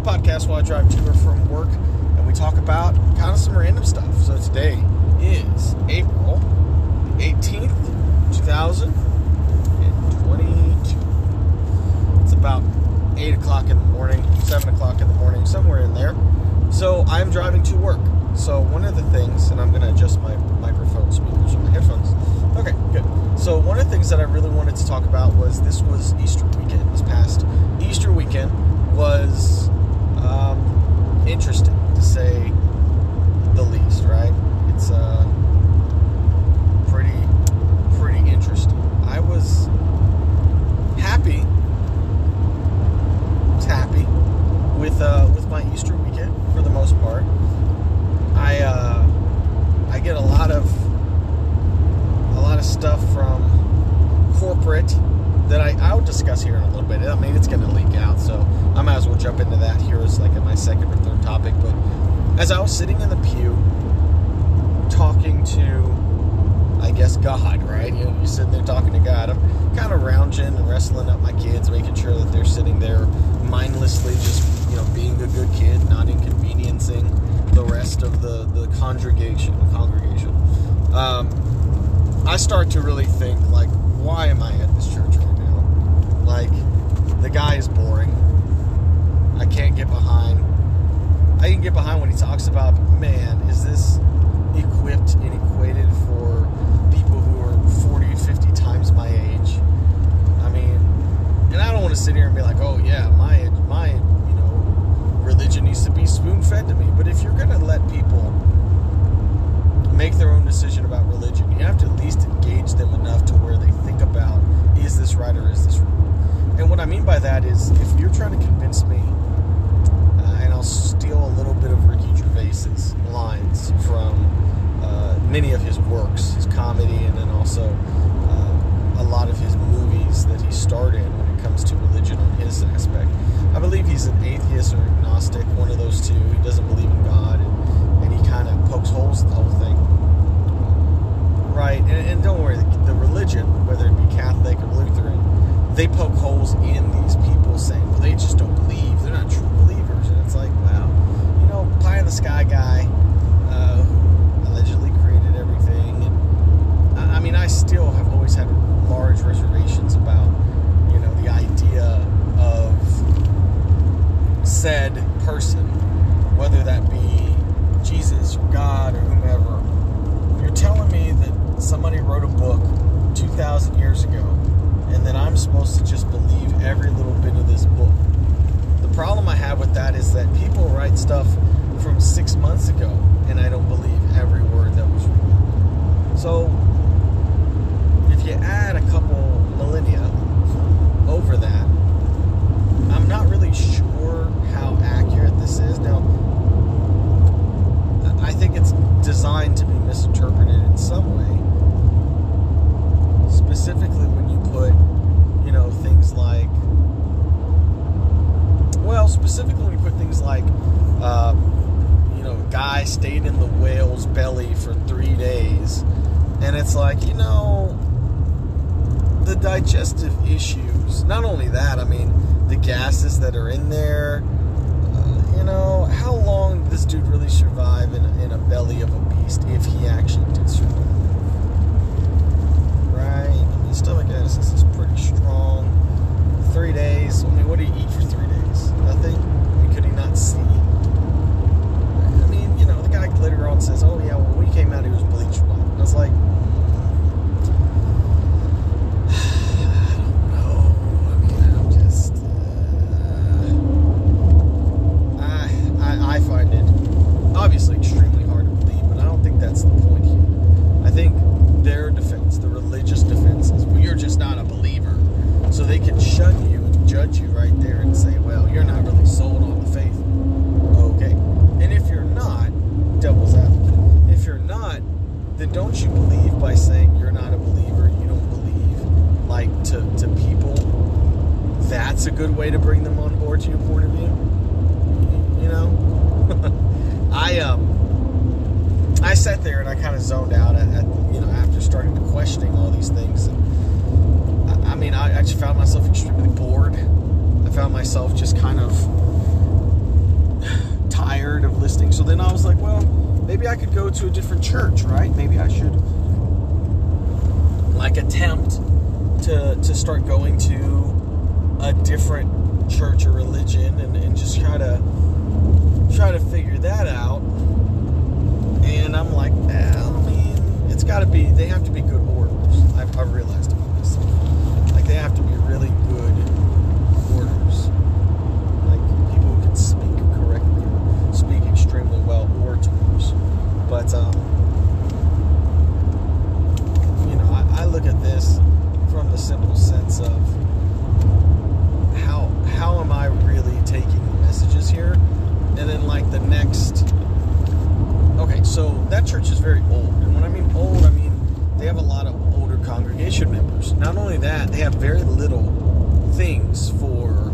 podcast while I drive to or from work, and we talk about kind of some random stuff. So today is April 18th, 2022. It's about 8 o'clock in the morning, 7 o'clock in the morning, somewhere in there. So I'm driving to work. So one of the things, and I'm going to adjust my microphone speakers or my headphones. Okay, good. So one of the things that I really wanted to talk about was this was Easter weekend. This past Easter weekend was um, interesting to say the least. Right? It's uh, pretty pretty interesting. I was happy. Was happy with uh, with my Easter weekend for the most part. I uh, I get a lot of a lot of stuff from corporate that I, I'll discuss here in a little bit. I mean, it's going to leak out, so I might as well jump into that here as like my second or third topic. But as I was sitting in the pew talking to, I guess, God, you're sitting there talking to God. I'm kind of rounging and wrestling up my kids, making sure that they're sitting there mindlessly just, you know, being a good kid, not inconveniencing the rest of the, the congregation. The congregation. Um, I start to really think, like, why am I at this church right now? Like, the guy is boring. I can't get behind. I can get behind when he talks about, man, is this equipped and equated for people who are 40, 50 times my age? I mean, and I don't want to sit here and be like, oh yeah, my my you know religion needs to be spoon fed to me. But if you're gonna let people make their own decision about religion, you have to at least engage them enough to where they think about is this right or is this wrong. And what I mean by that is if you're trying to convince me, uh, and I'll steal a little bit of Ricky Gervais's lines from uh, many of his works, his comedy, and then also uh, a lot of his movies that he starred in when it comes to religion on his aspect. I believe he's an atheist or agnostic, one of those two. He doesn't believe in God, and, and he kind of pokes holes in the whole thing. Right, and, and don't worry, the, the religion, whether it be Catholic or Lutheran, they poke holes in these people saying, well, they just don't believe. They're not true believers. And it's like, wow, you know, pie in the sky guy uh, who allegedly created everything. And I, I mean, I still have always had large reservations about, you know, the idea of said person, whether that be Jesus or God or whomever. You're telling me that somebody wrote a book 2,000 years ago and that I'm supposed to just believe every little bit of this book. The problem I have with that is that people write stuff from six months ago and I don't believe every word that was written. So, if you add a couple millennia over that, I'm not really sure how accurate this is. Now, I think it's designed to be misinterpreted in some way. Specifically, when you put, you know, things like, well, specifically when you put things like, uh, you know, a guy stayed in the whale's belly for three days, and it's like, you know, the digestive issues. Not only that, I mean, the gases that are in there. Uh, you know, how long this dude really survive in, in a belly of a if he actually did survive? Right? I mean, acid is pretty strong. Three days. I mean, what do you eat for three days? Nothing? I mean, could he not see? I mean, you know, the guy later on says, oh, yeah, well, when he came out, he was bleached white. I was like, I, I find it obviously extremely hard to believe, but I don't think that's the point here. I think their defense, the religious defense, is well, you're just not a believer. So they can shun you and judge you right there and say, well, you're not really sold on the faith. Okay. And if you're not, devil's advocate, if you're not, then don't you believe by saying you're not a believer, you don't believe, like, to, to people, that's a good way to bring them on board to your point of view? you know i um i sat there and i kind of zoned out at, at, you know after starting to questioning all these things and I, I mean i actually found myself extremely bored i found myself just kind of interesting. So then I was like, well, maybe I could go to a different church, right? Maybe I should like attempt to to start going to a different church or religion and, and just try to try to figure that out. And I'm like, well, I mean, it's got to be. They have to be good orders. I've, I've realized about this. Like they have to be really good orders. Like people who can speak correctly, or speak extremely well, orators. But um, you know, I, I look at this from the simple sense of how how am I really taking the messages here, and then like the next. Okay, so that church is very old, and when I mean old, I mean they have a lot of older congregation members. Not only that, they have very little things for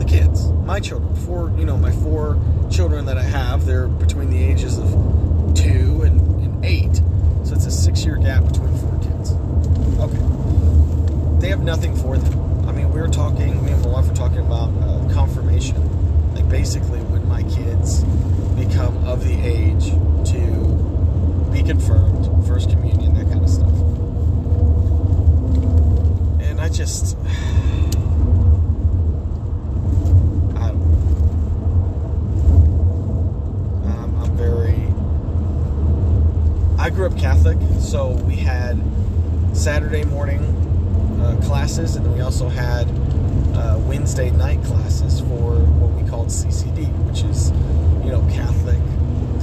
the kids, my children. For you know, my four children that I have, they're between the ages of two and, and eight, so it's a six-year gap between four kids. Okay, they have nothing for them. I mean, we were talking. Me and my wife were talking about uh, confirmation, like basically when my kids become of the age to be confirmed, first communion, that kind of stuff. And I just, I don't know. Um, I'm very. I grew up Catholic, so we had Saturday morning uh, classes, and then we also had uh, Wednesday night classes for what we called CCD, which is, you know, Catholic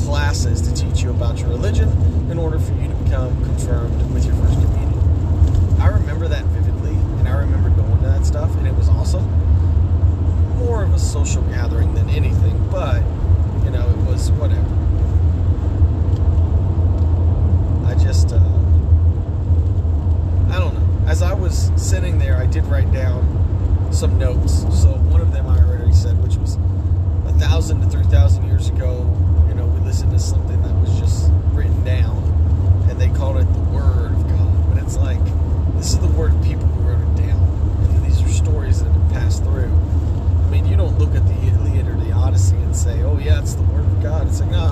classes to teach you about your religion in order for you to become confirmed with your first communion. I remember that vividly, and I remember going to that stuff, and it was awesome. More of a social gathering than anything, but, you know, it was whatever. I just, uh, I don't know. As I was sitting there, I did write down some notes. So one of them I already said, which was a thousand to three thousand years ago. You know, we listened to something that was just written down, and they called it the Word of God. But it's like this is the word of people who wrote it down, and these are stories that have passed through. I mean, you don't look at the Iliad or the Odyssey and say, "Oh yeah, it's the Word of God." It's like, no,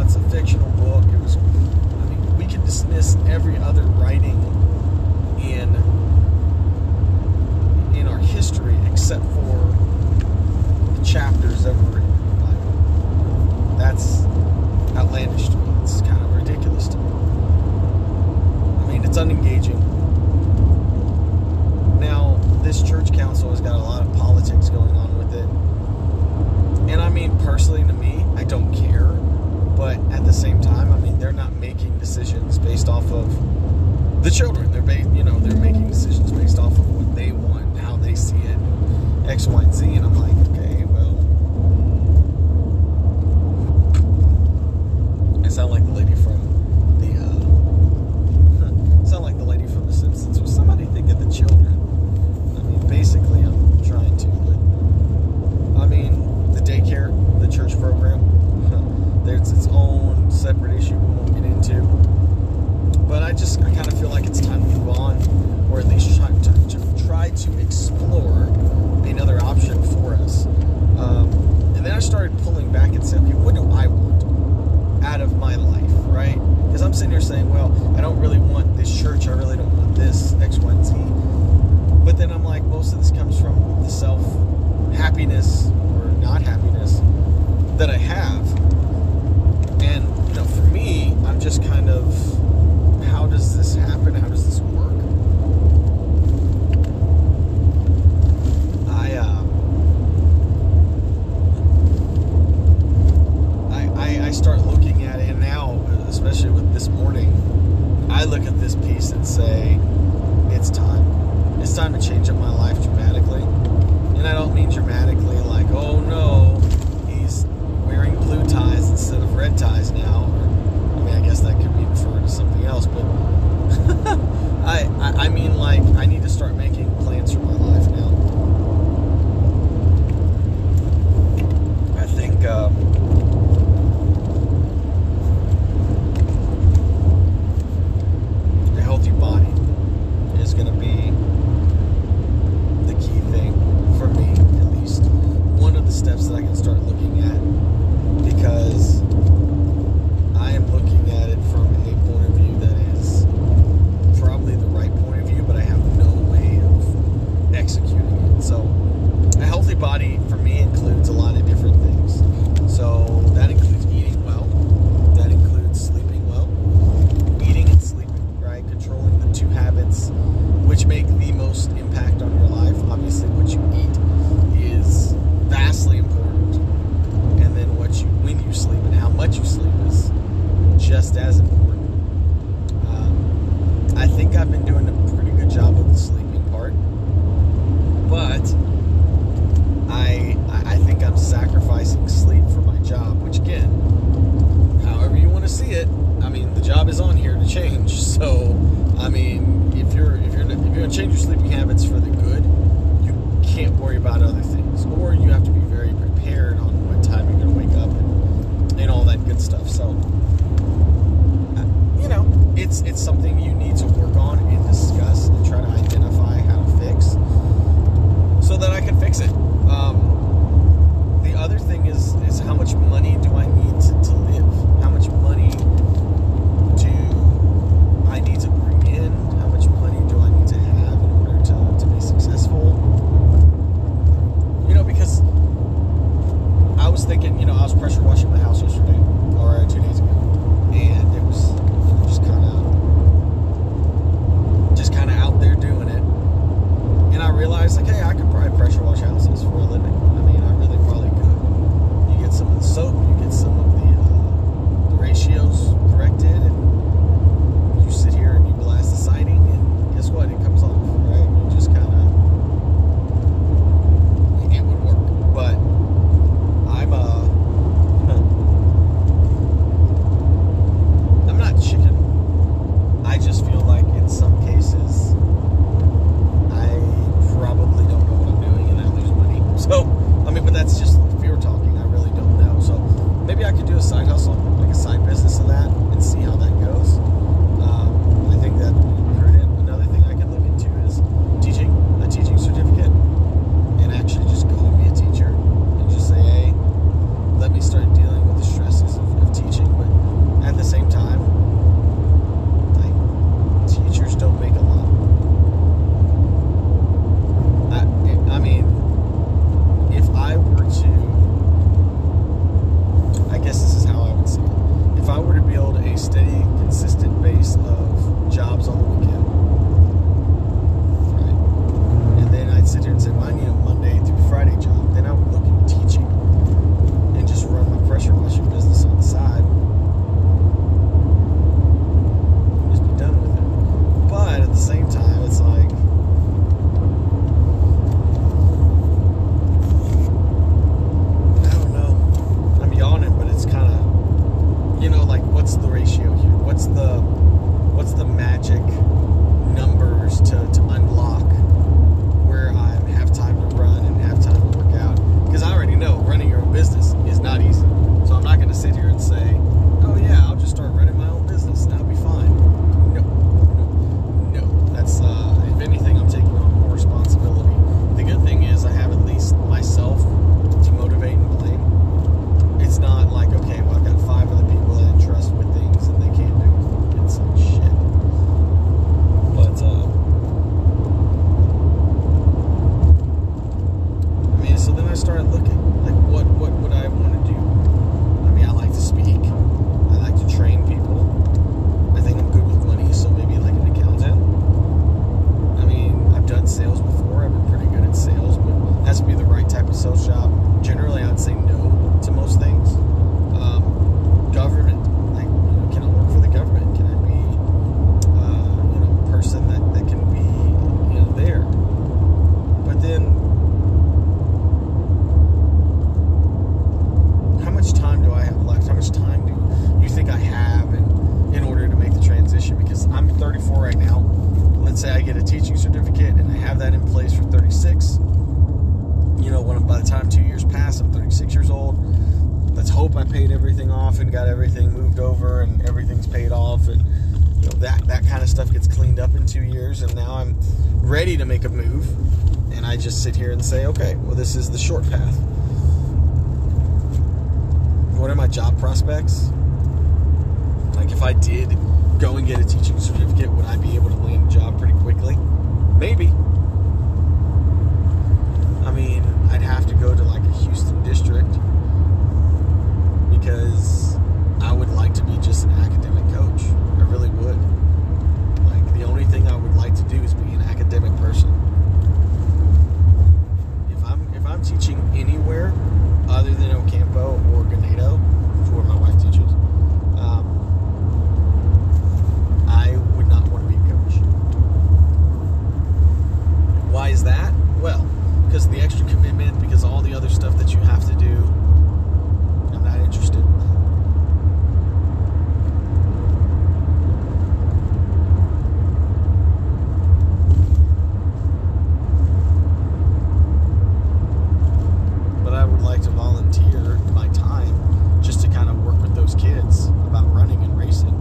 like to volunteer my time just to kind of work with those kids about running and racing.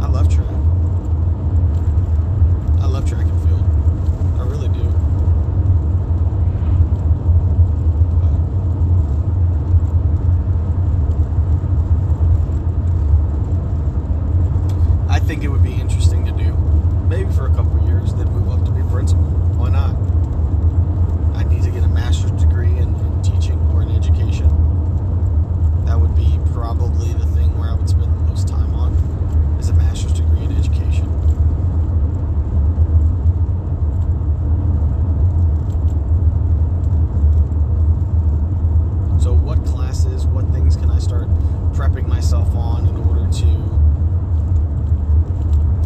I love track. I love track and field. I really do. But I think it would be interesting to do. Maybe for a couple of years, then move up to be principal. Why not? I need to get a master's degree in, in teaching or in education. That would be probably the thing where I would spend the most time on is a master's degree in education. So what classes, what things can I start prepping myself on in order to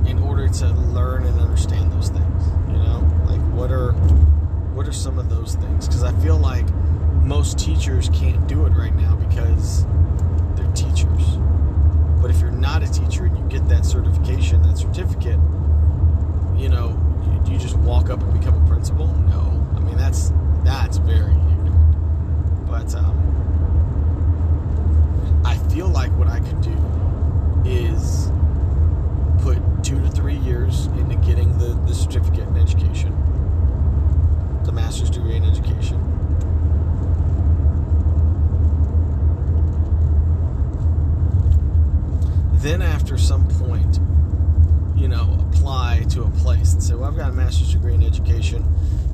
in order to learn and understand those things, you know? Like what are what are some of those things? Because I feel like most teachers can't do it right now because they're teachers. But if you're not a teacher and you get that certification, that certificate, you know, you, you just walk up and become a principal? No. I mean, that's that's very um, I feel like what I could do is put two to three years into getting the, the certificate in education the master's degree in education. Then, after some point, you know, apply to a place and say, Well, I've got a master's degree in education.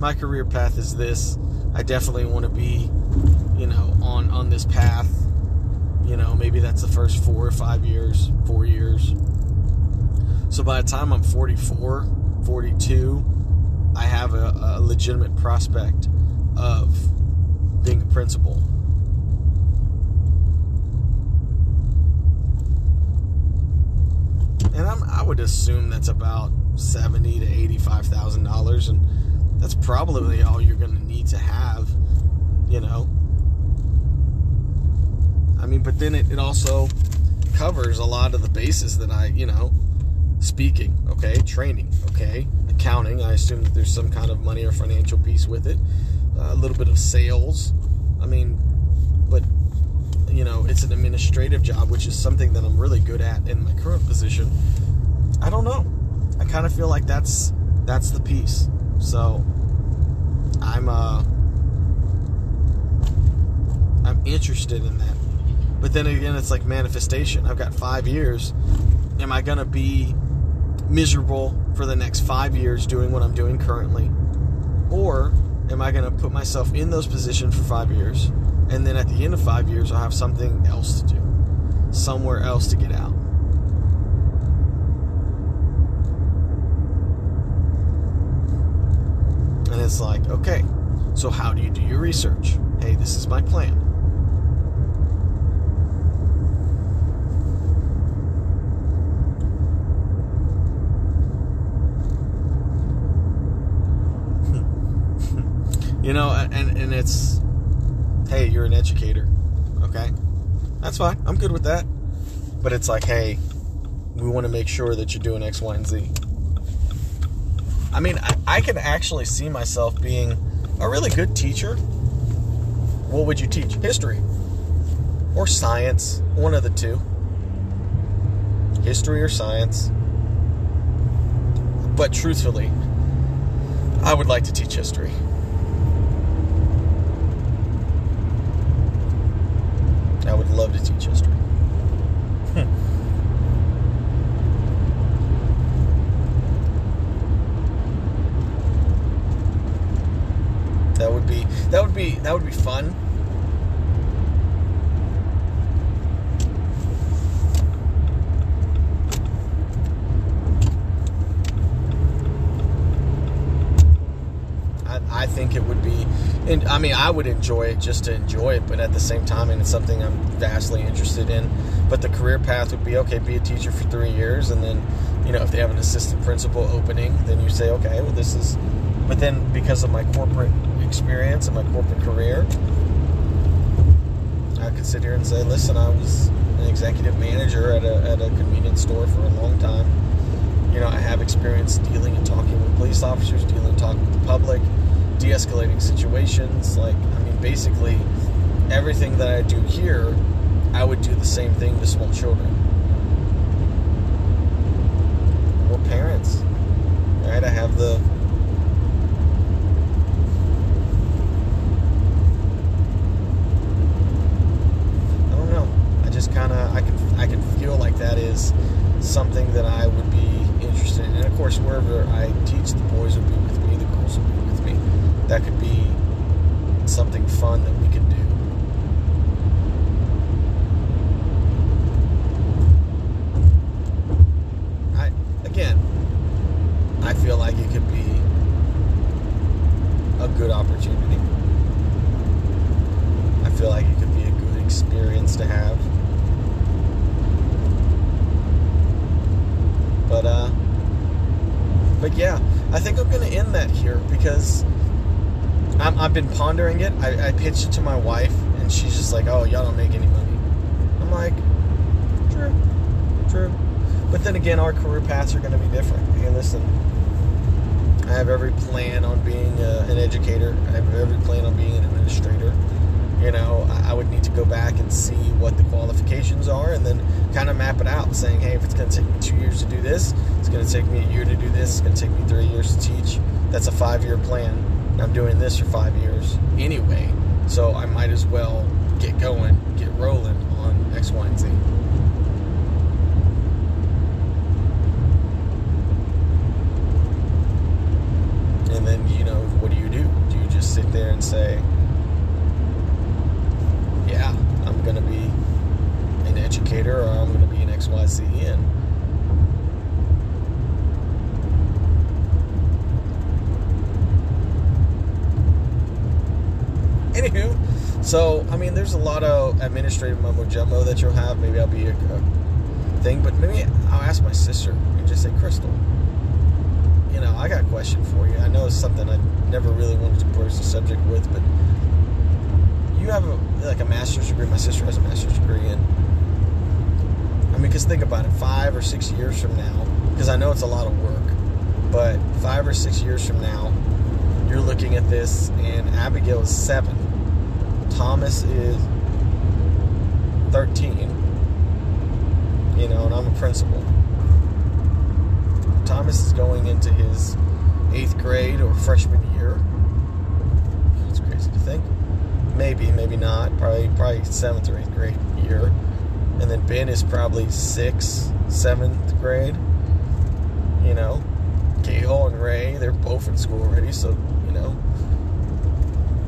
My career path is this. I definitely want to be, you know, on, on this path. You know, maybe that's the first four or five years, four years. So by the time I'm 44, 42, I have a, a legitimate prospect of being a principal. And I'm, I would assume that's about seventy to eighty-five thousand dollars, and that's probably all you're going to need to have, you know. I mean, but then it, it also covers a lot of the bases that I, you know, speaking, okay, training, okay, accounting. I assume that there's some kind of money or financial piece with it. Uh, a little bit of sales. I mean, but you know, it's an administrative job, which is something that I'm really good at in my current position. I don't know. I kind of feel like that's that's the piece. So I'm uh I'm interested in that. But then again, it's like manifestation. I've got five years. Am I gonna be miserable for the next five years doing what I'm doing currently? Or am I going to put myself in those positions for five years and then at the end of five years I'll have something else to do, somewhere else to get out? And it's like, okay, so how do you do your research? Hey, this is my plan. You know and and it's hey you're an educator okay? That's fine. I'm good with that. But it's like hey we want to make sure that you're doing x y and z. I mean I, I can actually see myself being a really good teacher. What would you teach? History. Or science. One of the two. History or science. But truthfully i would like to teach history I would love to teach history. Hmm. that would be that would be that would be fun. I, I think it would and I mean, I would enjoy it just to enjoy it, but at the same time, and it's something I'm vastly interested in. But the career path would be okay, be a teacher for three years, and then, you know, if they have an assistant principal opening, then you say, okay, well, this is. But then because of my corporate experience and my corporate career, I could sit here and say, listen, I was an executive manager at a, at a convenience store for a long time. You know, I have experience dealing and talking with police officers, dealing and talking with the public de-escalating situations. Like, I mean, basically, everything that I do here, I would do the same thing to small children or parents. Right? I have the I don't know. I just kind of I can I can feel like that is something that I would be interested in. And of course, wherever I teach, the boys would be with me, the girls would be with me. That could be something fun that we could do. I again, I feel like it could be a good opportunity. I feel like it could be a good experience to have. But uh but yeah, I think I'm gonna end that here because i have been pondering it. I, I pitched it to my wife, and she's just like, "Oh, y'all don't make any money." I'm like, "True, true," but then again, our career paths are going to be different. Hey, listen, I have every plan on being uh, an educator. I have every plan on being an administrator. You know, I, I would need to go back and see what the qualifications are, and then kind of map it out, saying, "Hey, if it's going to take me two years to do this, it's going to take me a year to do this. It's going to take me three years to teach." That's a five-year plan I'm doing this for five years anyway, so I might as well get going, get rolling on X, Y, and Z. And then, you know, what do you do? Do you just sit there and say, yeah, I'm going to be an educator or I'm going to be an XYZ? And so I mean, there's a lot of administrative mumbo jumbo that you'll have. Maybe I'll be a, a thing, but maybe I'll ask my sister and just say, Crystal, you know, I got a question for you. I know it's something I never really wanted to broach the subject with, but you have a, like a master's degree. My sister has a master's degree, and I mean, because think about it, five or six years from now, because I know it's a lot of work, but five or six years from now, you're looking at this, and Abigail is seven Thomas is 13, you know, and I'm a principal. Thomas is going into his eighth grade or freshman year. It's crazy to think. Maybe, maybe not. Probably, probably seventh or eighth grade year. And then Ben is probably sixth, seventh grade. You know, Gail and Ray, they're both in school already, so you know,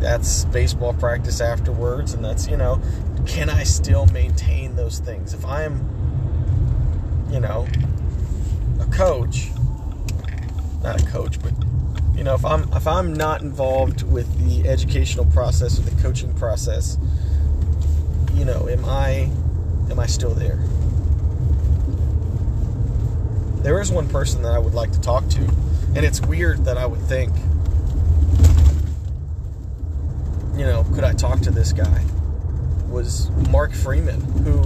that's baseball practice afterwards and that's you know can i still maintain those things? If i'm you know a coach not a coach but you know if i'm if i'm not involved with the educational process or the coaching process you know am i am i still there? There is one person that i would like to talk to and it's weird that i would think you know, could I talk to this guy? Was Mark Freeman, who,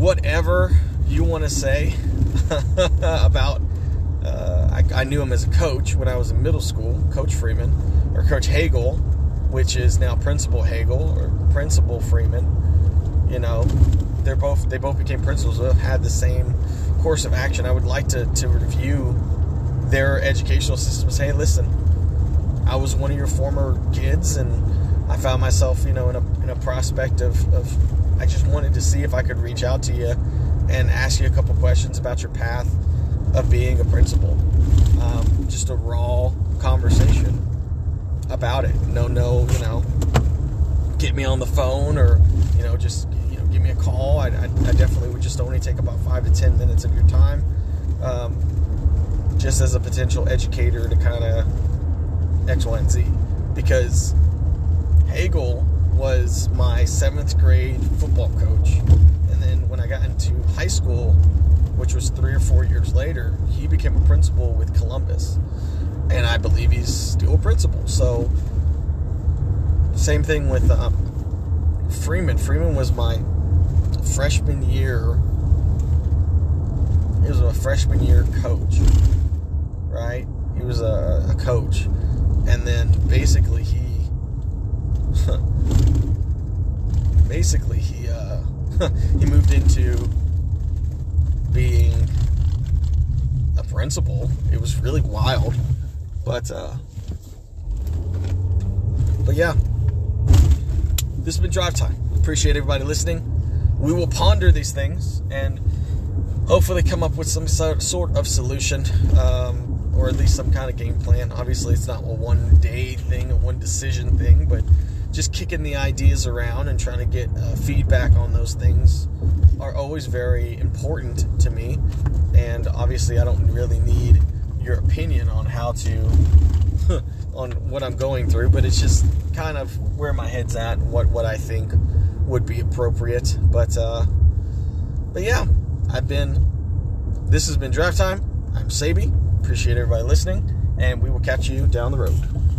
whatever you want to say about, uh, I, I, knew him as a coach when I was in middle school, Coach Freeman, or Coach Hagel, which is now Principal Hagel or Principal Freeman. You know, they're both they both became principals. They had the same course of action. I would like to to review their educational systems. Hey, listen, I was one of your former kids, and I found myself, you know, in a in a prospect of, of I just wanted to see if I could reach out to you and ask you a couple questions about your path of being a principal. Um, just a raw conversation about it. No, no, you know, get me on the phone or you know, just you know, give me a call. I, I, I definitely would just only take about five to ten minutes of your time, um, just as a potential educator to kind of X, Y, and Z. Because Hagel was my seventh grade football coach. And then when I got into high school, which was three or four years later, he became a principal with Columbus. And I believe he's still a principal. So, same thing with um, Freeman. Freeman was my freshman year. He was a freshman year coach, right? He was a, a coach. And then basically he basically he uh, he moved into being a principal. It was really wild, but uh, but yeah, this has been drive time. Appreciate everybody listening. We will ponder these things and hopefully come up with some sort of solution. Um, or at least some kind of game plan. Obviously, it's not a one day thing, a one decision thing, but just kicking the ideas around and trying to get uh, feedback on those things are always very important to me. And obviously, I don't really need your opinion on how to, on what I'm going through, but it's just kind of where my head's at what, what I think would be appropriate. But, uh, but yeah, I've been, this has been Drive Time. I'm Saby. Appreciate everybody listening, and we will catch you down the road.